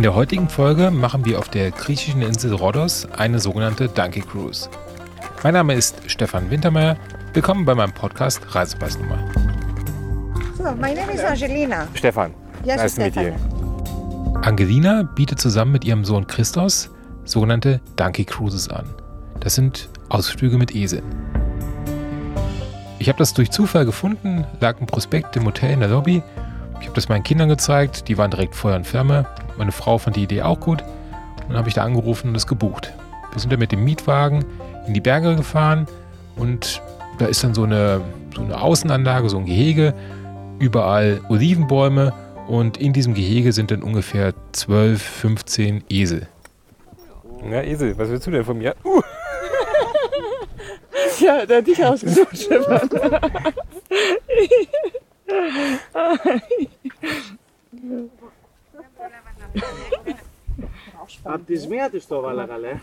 In der heutigen Folge machen wir auf der griechischen Insel Rhodos eine sogenannte Donkey Cruise. Mein Name ist Stefan Wintermeyer. Willkommen bei meinem Podcast Reisepassnummer. So, my name is Angelina. Stefan, Yes, nice to meet you. Stefan. Angelina bietet zusammen mit ihrem Sohn Christos sogenannte Donkey Cruises an. Das sind Ausflüge mit Eseln. Ich habe das durch Zufall gefunden, lag ein Prospekt im Hotel in der Lobby. Ich habe das meinen Kindern gezeigt, die waren direkt Feuer und Flamme. Meine Frau fand die Idee auch gut. Und dann habe ich da angerufen und es gebucht. Wir sind dann mit dem Mietwagen in die Berge gefahren und da ist dann so eine, so eine Außenanlage, so ein Gehege, überall Olivenbäume und in diesem Gehege sind dann ungefähr 12, 15 Esel. Ja, Esel, was willst du denn von mir? Uh, Ja, der hat dich ausgesucht, Stefan. Απ' τη μία τη το βάλα καλέ.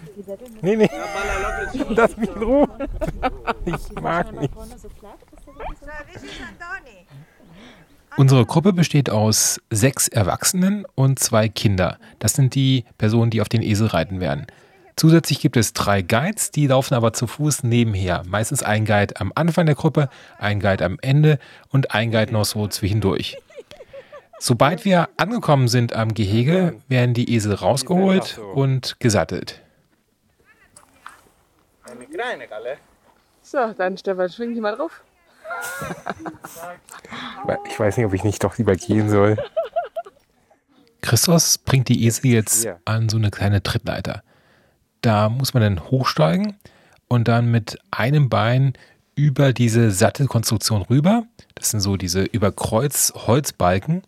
nee, nee, lass mich in Ruhe. Ich mag nicht. So, this is Antoni. Unsere Gruppe besteht aus sechs Erwachsenen und zwei Kinder. Das sind die Personen, die auf den Esel reiten werden. Zusätzlich gibt es drei Guides, die laufen aber zu Fuß nebenher. Meistens ein Guide am Anfang der Gruppe, ein Guide am Ende und ein Guide noch so zwischendurch. Sobald wir angekommen sind am Gehege, werden die Esel rausgeholt und gesattelt. Eine kleine Galle. So, dann Stefan, schwing dich mal drauf. ich weiß nicht, ob ich nicht doch lieber gehen soll. Christus bringt die Esel jetzt an so eine kleine Trittleiter. Da muss man dann hochsteigen und dann mit einem Bein über diese Sattelkonstruktion rüber. Das sind so diese über Kreuz Holzbalken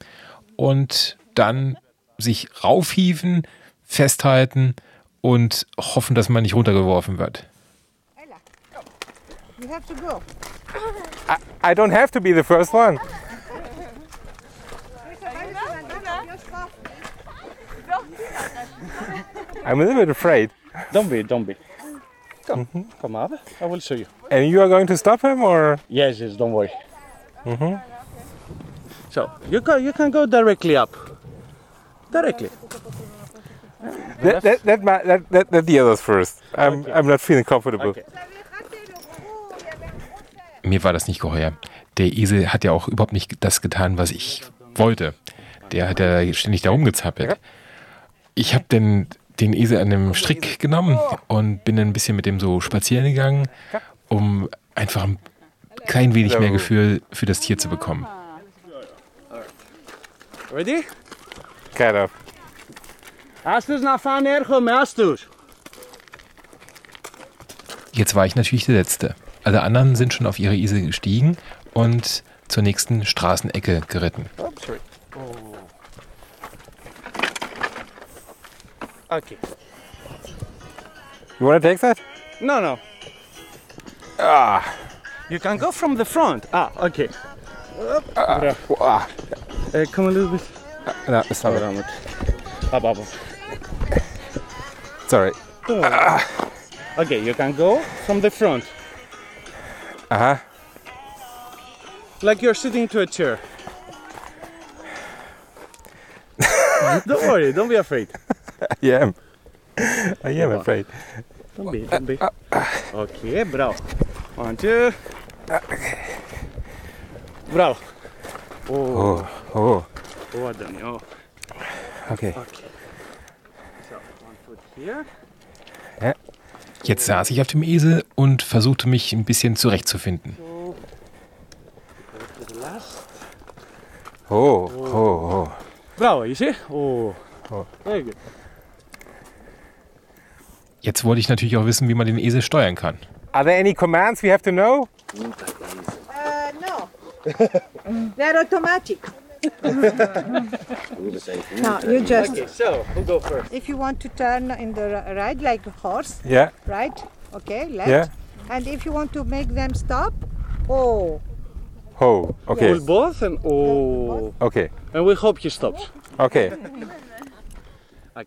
und dann sich raufhieven, festhalten und hoffen, dass man nicht runtergeworfen wird. Ella, you have to go. I don't have to be the first one. I'm a little bit afraid. Don't be, don't be. Come, come up. I will show you. And you are going to stop him or? Yes, yes, don't worry. So you can you can go directly up. Directly. Let, let, let, my, let, let, let the others first. I'm, I'm not feeling comfortable. Okay. Mir war das nicht geheuer. Der Esel hat ja auch überhaupt nicht das getan, was ich wollte. Der hat ja ständig da rumgezappelt. Ich habe den, den Esel an einem Strick genommen und bin ein bisschen mit dem so spazieren gegangen, um einfach ein klein wenig mehr Gefühl für das Tier zu bekommen. Ready? Kind of. Hast du es nach vorne herkommen? Hast du? Jetzt war ich natürlich der Letzte. Alle anderen sind schon auf ihre Esel gestiegen und zur nächsten Straßenecke geritten. Oops, Okay. You want to take that? No, no. Ah. You can go from the front. Ah, okay. Ah. Uh, come a little bit. No, it's not. Around it. Up, up, up. Sorry. Okay, you can go from the front. Uh-huh. Like you're sitting to a chair. don't worry, don't be afraid. I am. I am afraid. Don't be, don't be. Okay, bravo. One, two. Bravo. Oh, Oh, oh. oh, Adani, oh. Okay. Okay. So, one foot here. Jetzt saß ich auf dem Esel und versuchte mich ein bisschen zurechtzufinden. Oh, oh, oh. Bravo, you see? Oh. Oh. Very good. Jetzt wollte ich natürlich auch wissen, wie man den Esel steuern kann. Are there any commands we have to know? Uh, no. They're automatic. no, you just, Okay, so who go first? if you want to turn in the ri- right like a horse, Yeah. right? Okay, left. Yeah. And if you want to make them stop, oh, Oh, okay. Pull both and oh. Okay. And we hope he stops. Okay.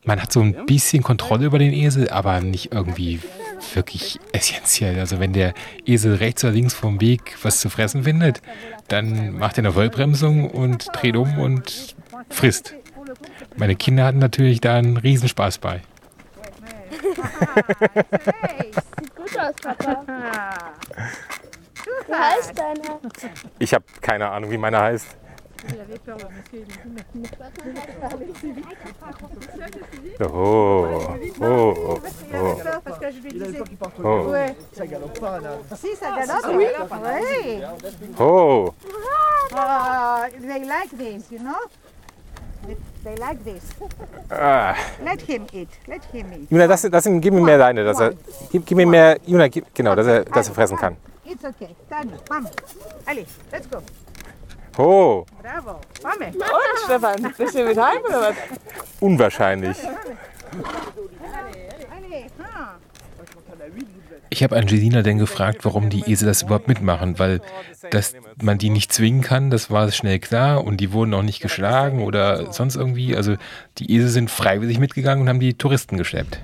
Man hat so ein bisschen Kontrolle über den Esel, aber nicht irgendwie wirklich essentiell. Also wenn der Esel rechts oder links vom Weg was zu fressen findet, dann macht er eine Vollbremsung und dreht um und frisst. Meine Kinder hatten natürlich da einen Riesenspaß bei. Sieht gut aus, Papa. Wie heißt deiner? Ich habe keine Ahnung, wie meiner heißt. Oh, oh, oh, oh, Parce que je lui disais. oh, Ouais. Ça galope pas, là. Si, ça galope. Oui. oh. Uh, they like this, you know. They, they like this. Ah. Let him eat. Let him eat. Juna, das, das, gib mir mehr deine, dass er, gib, gib mir mehr, Juna, gib, genau, dass er, dass er fressen kann. It's okay. Tanya, mama. Allez, let's go. Oh, Bravo. Mame. Und, Stefan, bist du mit heim oder was? unwahrscheinlich. Ah. Ich habe Angelina dann gefragt, warum die Esel das überhaupt mitmachen, weil dass man die nicht zwingen kann, das war schnell klar und die wurden auch nicht geschlagen oder sonst irgendwie. Also die Esel sind freiwillig mitgegangen und haben die Touristen geschleppt.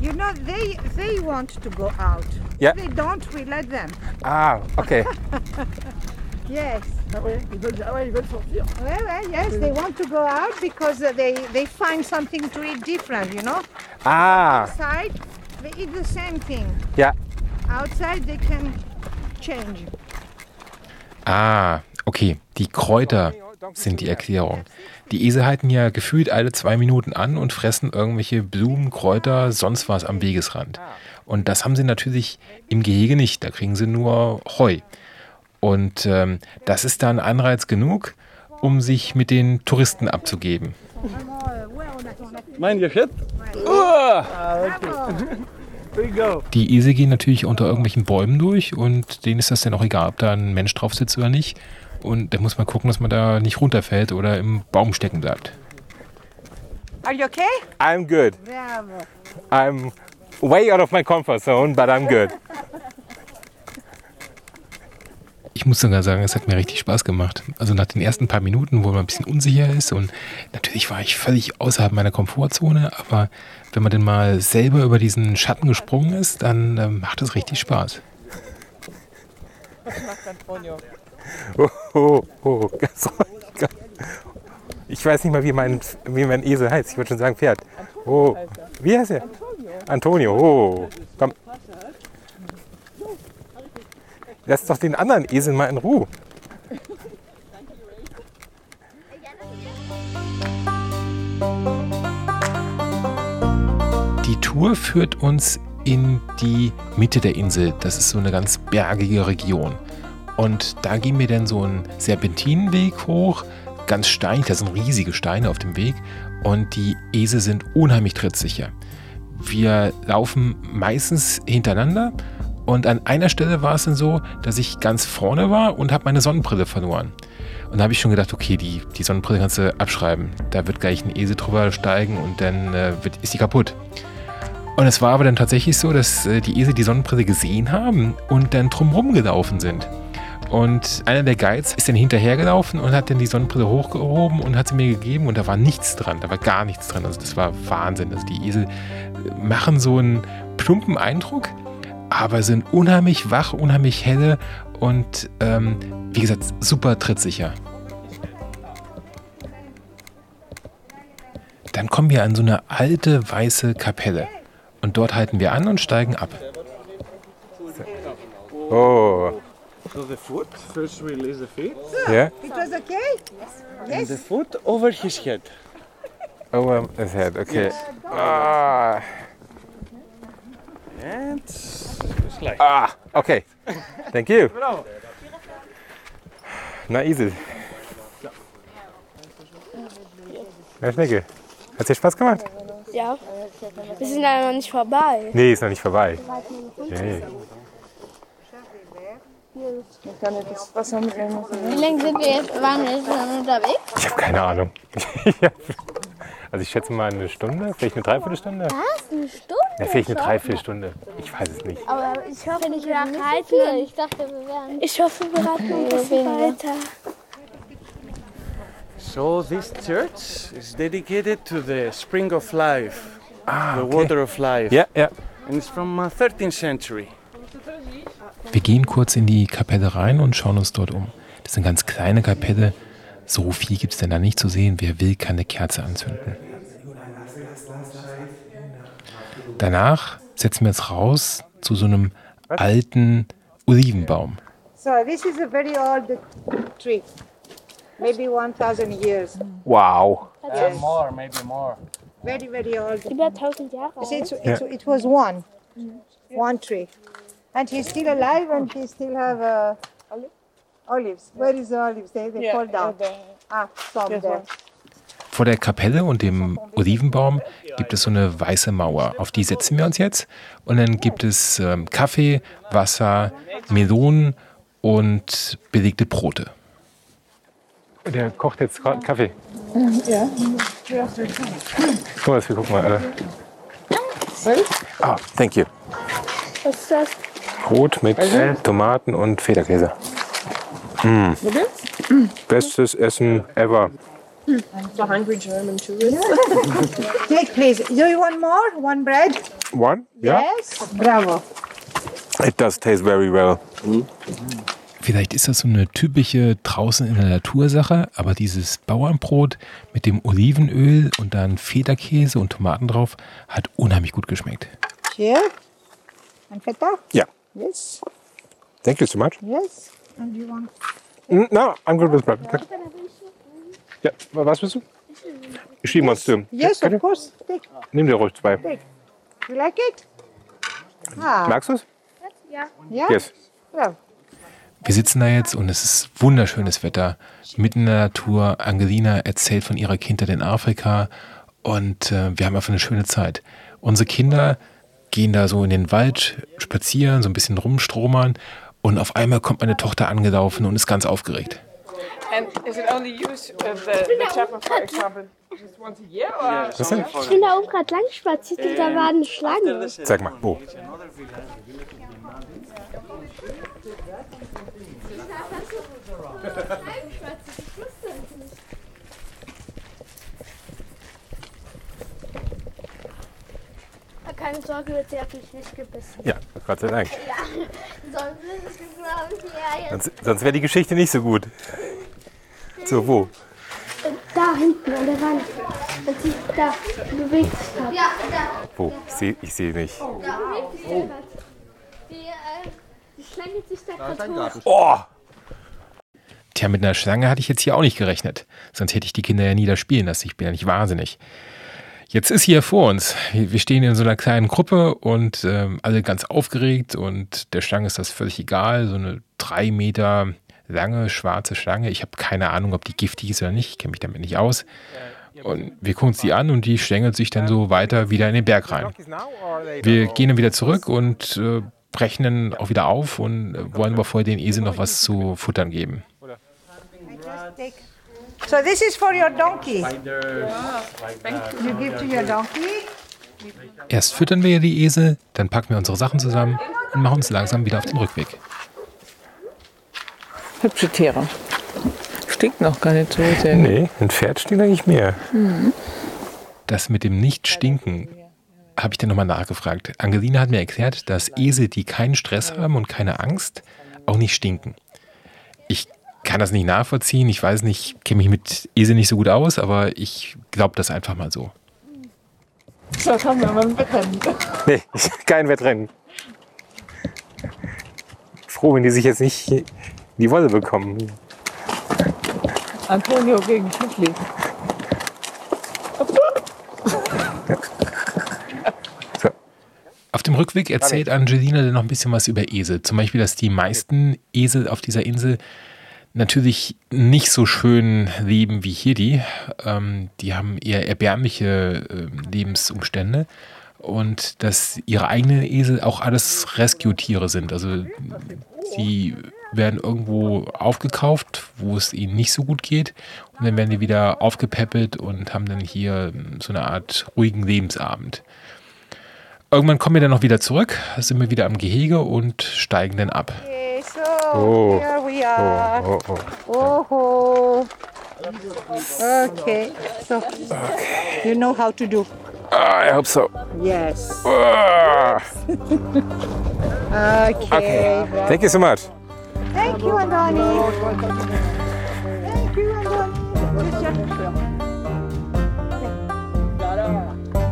You know, they they want to go out. Yeah. They don't, we let them. Ah, okay. Yes. Ah veulent, ah ouais, ils veulent sortir. Well, well, yes, they want to go out because uh, they, they find something to eat different, you know? Ah, Outside, they eat the same thing. ja. Outside, they can change. Ah, okay. Die Kräuter sind die Erklärung. Die Esel halten ja gefühlt alle zwei Minuten an und fressen irgendwelche Blumen, Kräuter, sonst was am Wegesrand. Und das haben sie natürlich im Gehege nicht. Da kriegen sie nur Heu. Und ähm, das ist dann Anreiz genug, um sich mit den Touristen abzugeben. There you go. Die Esel gehen natürlich unter irgendwelchen Bäumen durch und denen ist das dann auch egal, ob da ein Mensch drauf sitzt oder nicht. Und da muss man gucken, dass man da nicht runterfällt oder im Baum stecken bleibt. Are you okay? I'm good. I'm way out of my comfort zone, but I'm good. Ich muss sogar sagen, es hat mir richtig Spaß gemacht. Also nach den ersten paar Minuten, wo man ein bisschen unsicher ist und natürlich war ich völlig außerhalb meiner Komfortzone, aber wenn man dann mal selber über diesen Schatten gesprungen ist, dann ähm, macht es richtig Spaß. Oh, oh, oh. ganz ruhig. Ich weiß nicht mal, wie mein, wie mein Esel heißt. Ich würde schon sagen Pferd. Oh, wie heißt er? Antonio. Oh, Lass doch den anderen Esel mal in Ruhe. Die Tour führt uns in die Mitte der Insel. Das ist so eine ganz bergige Region. Und da gehen wir dann so einen Serpentinenweg hoch, ganz steinig, da sind riesige Steine auf dem Weg und die Esel sind unheimlich trittsicher. Wir laufen meistens hintereinander und an einer Stelle war es dann so, dass ich ganz vorne war und habe meine Sonnenbrille verloren. Und da habe ich schon gedacht, okay, die, die Sonnenbrille kannst du abschreiben. Da wird gleich ein Esel drüber steigen und dann äh, wird, ist die kaputt. Und es war aber dann tatsächlich so, dass äh, die Esel die Sonnenbrille gesehen haben und dann drumherum gelaufen sind. Und einer der Guides ist dann hinterhergelaufen und hat dann die Sonnenbrille hochgehoben und hat sie mir gegeben und da war nichts dran, da war gar nichts dran. Also das war Wahnsinn. Also die Esel äh, machen so einen plumpen Eindruck, aber sind unheimlich wach, unheimlich helle und ähm, wie gesagt, super trittsicher. Dann kommen wir an so eine alte weiße Kapelle. Und dort halten wir an und steigen ab. Oh, So the foot, first release the feet. ja. It was okay? And the foot over his head. Over his head, okay. Ah, And slide. ah, okay. Thank you. Na, Esel. Na, Schnecke. Hat's dir Spaß gemacht? Ja. Wir sind leider noch nicht vorbei. Nee, ist noch nicht vorbei. Nee. Ich kann nicht das Wasser mitnehmen. Wie lange sind wir jetzt, waren wir jetzt schon unterwegs? Ich habe keine Ahnung. also ich schätze mal eine Stunde, vielleicht eine Dreiviertelstunde. Was? Eine Stunde? Ja, vielleicht eine Dreiviertelstunde. Ich weiß es nicht. Aber ich hoffe, nicht wir halten. Ich dachte, wir wären. Ich hoffe, wir raten ein bisschen weiter. So this church is dedicated to the spring of life, Ah, the okay. water of life. Ja, ja. And it's from uh, 13th century. Wir gehen kurz in die Kapelle rein und schauen uns dort um. Das ist eine ganz kleine Kapelle, So viel gibt es denn da nicht zu sehen. Wer will, kann eine Kerze anzünden. Danach setzen wir uns raus zu so einem alten Olivenbaum. So this is a very old tree, maybe 1,000 years. Wow. More, maybe more. Very, very old. Über 1000 Jahre alt. It's, it's, it was one, one tree, and he's still alive, and he still have uh, olives. Where is the olives? They they fall down. Ah, some there. Vor der Kapelle und dem Olivenbaum gibt es so eine weiße Mauer. Auf die setzen wir uns jetzt. Und dann gibt es ähm, Kaffee, Wasser, Melonen und belegte Brote. Der kocht jetzt gerade Kaffee. Ja. Thomas, wir gucken mal. Alle. Ah, thank you. Was ist das? Brot mit Tomaten und Federkäse. Mm. Bestes Essen ever. The hungry German tourist. Take, please. Do you want more? One bread? One? Yeah. Yes. Bravo. It does taste very well. Vielleicht ist das so eine typische draußen in der Natur Sache, aber dieses Bauernbrot mit dem Olivenöl und dann Federkäse und Tomaten drauf hat unheimlich gut geschmeckt. Here. And feta? Yeah. Yes. Thank you so much. Yes. And you want? Mm, No, I'm good with bread. Ja, was bist du? Ich schiebe uns zu. Yes, of course. Take. Nimm dir ruhig zwei. You like it? Ah. Magst du es? Yeah. Yes. Yeah. Wir sitzen da jetzt und es ist wunderschönes Wetter, mitten in der Natur. Angelina erzählt von ihrer Kindheit in Afrika und äh, wir haben einfach eine schöne Zeit. Unsere Kinder gehen da so in den Wald spazieren, so ein bisschen rumstromern und auf einmal kommt meine Tochter angelaufen und ist ganz aufgeregt. And is it only used uh, the, the chapel, for example, just once a year? Or? Was denn? Ich bin da oben gerade lang spaziert und da war eine Schlange. Sag mal, wo? Keine Sorge, sie hat mich nicht gebissen. Ja, Gott sei Dank. Sonst ist es, glaube ich, ja jetzt. Sonst, sonst wäre die Geschichte nicht so gut. So, wo? Da hinten an der Wand. Und sie da bewegt sich gerade. Ja, da. Wo? Ich sehe ich seh nicht. Da bewegt sich gerade. Die, äh, die schlängelt sich da gerade hoch. Oh! Tja, mit einer Schlange hatte ich jetzt hier auch nicht gerechnet. Sonst hätte ich die Kinder ja nie da spielen lassen. Ich bin ja nicht wahnsinnig. Jetzt ist hier vor uns. Wir stehen in so einer kleinen Gruppe und ähm, alle ganz aufgeregt und der Schlange ist das völlig egal. So eine drei Meter lange schwarze Schlange. Ich habe keine Ahnung, ob die giftig ist oder nicht. Ich kenne mich damit nicht aus. Und wir gucken uns die an und die schlängelt sich dann so weiter wieder in den Berg rein. Wir gehen dann wieder zurück und äh, brechen dann auch wieder auf und äh, wollen aber vorher den Esel noch was zu futtern geben. Take. So this is for your donkey. You give to your donkey. Erst füttern wir die Esel, dann packen wir unsere Sachen zusammen und machen uns langsam wieder auf den Rückweg. Hübsche Tiere. Stinkt noch gar nicht so sehr. Nee, ein Pferd stinkt eigentlich mehr. Das mit dem Nicht-Stinken habe ich dann nochmal nachgefragt. Angelina hat mir erklärt, dass Esel, die keinen Stress haben und keine Angst, auch nicht stinken. Ich kann das nicht nachvollziehen. Ich weiß nicht, kenne mich mit Esel nicht so gut aus, aber ich glaube das einfach mal so. So, kommen wir mal ein Wettrennen. Nee, kein Wettrennen. Froh, wenn die sich jetzt nicht in die Wolle bekommen. Antonio gegen Schmidt. Auf dem Rückweg erzählt Angelina dann noch ein bisschen was über Esel. Zum Beispiel, dass die meisten Esel auf dieser Insel natürlich nicht so schön leben wie hier die. Ähm, die haben eher erbärmliche äh, Lebensumstände und dass ihre eigenen Esel auch alles Rescue-Tiere sind. Also die werden irgendwo aufgekauft, wo es ihnen nicht so gut geht und dann werden die wieder aufgepäppelt und haben dann hier so eine Art ruhigen Lebensabend. Irgendwann kommen wir dann noch wieder zurück, sind wir wieder am Gehege und steigen dann ab. Oh. Here we are. Oh, oh, oh. Oh. Okay. So you know how to do. Ah, I hope so. Yes. Ah. Okay. Thank you so much. Thank you, Andoni. Thank you, Andoni.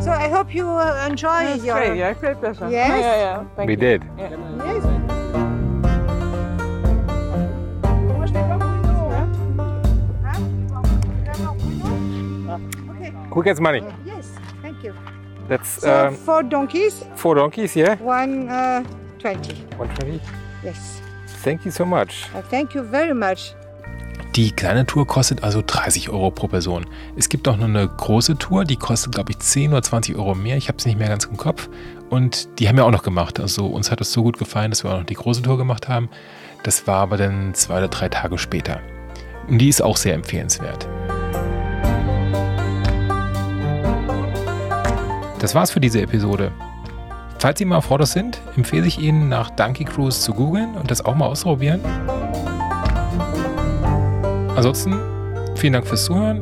So I hope you uh, enjoy your. Great, ja, great pleasure. Yes? Ja, ja, ja. Thank We you. did. Yes. Who gets money? Yes. Thank you. That's So um, four donkeys, four donkeys, yeah? one uh, twenty. 120. Yes. Thank you so much. Uh, thank you very much. Die kleine Tour kostet also 30 Euro pro Person. Es gibt auch noch eine große Tour, die kostet, glaube ich, 10 oder 20 Euro mehr. Ich habe es nicht mehr ganz im Kopf. Und die haben wir auch noch gemacht. Also uns hat es so gut gefallen, dass wir auch noch die große Tour gemacht haben. Das war aber dann zwei oder drei Tage später. Und die ist auch sehr empfehlenswert. Das war's für diese Episode. Falls Sie mal auf Rodos sind, empfehle ich Ihnen, nach Donkey Cruise zu googeln und das auch mal ausprobieren. Ansonsten, vielen Dank fürs Zuhören.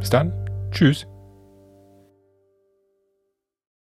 Bis dann. Tschüss.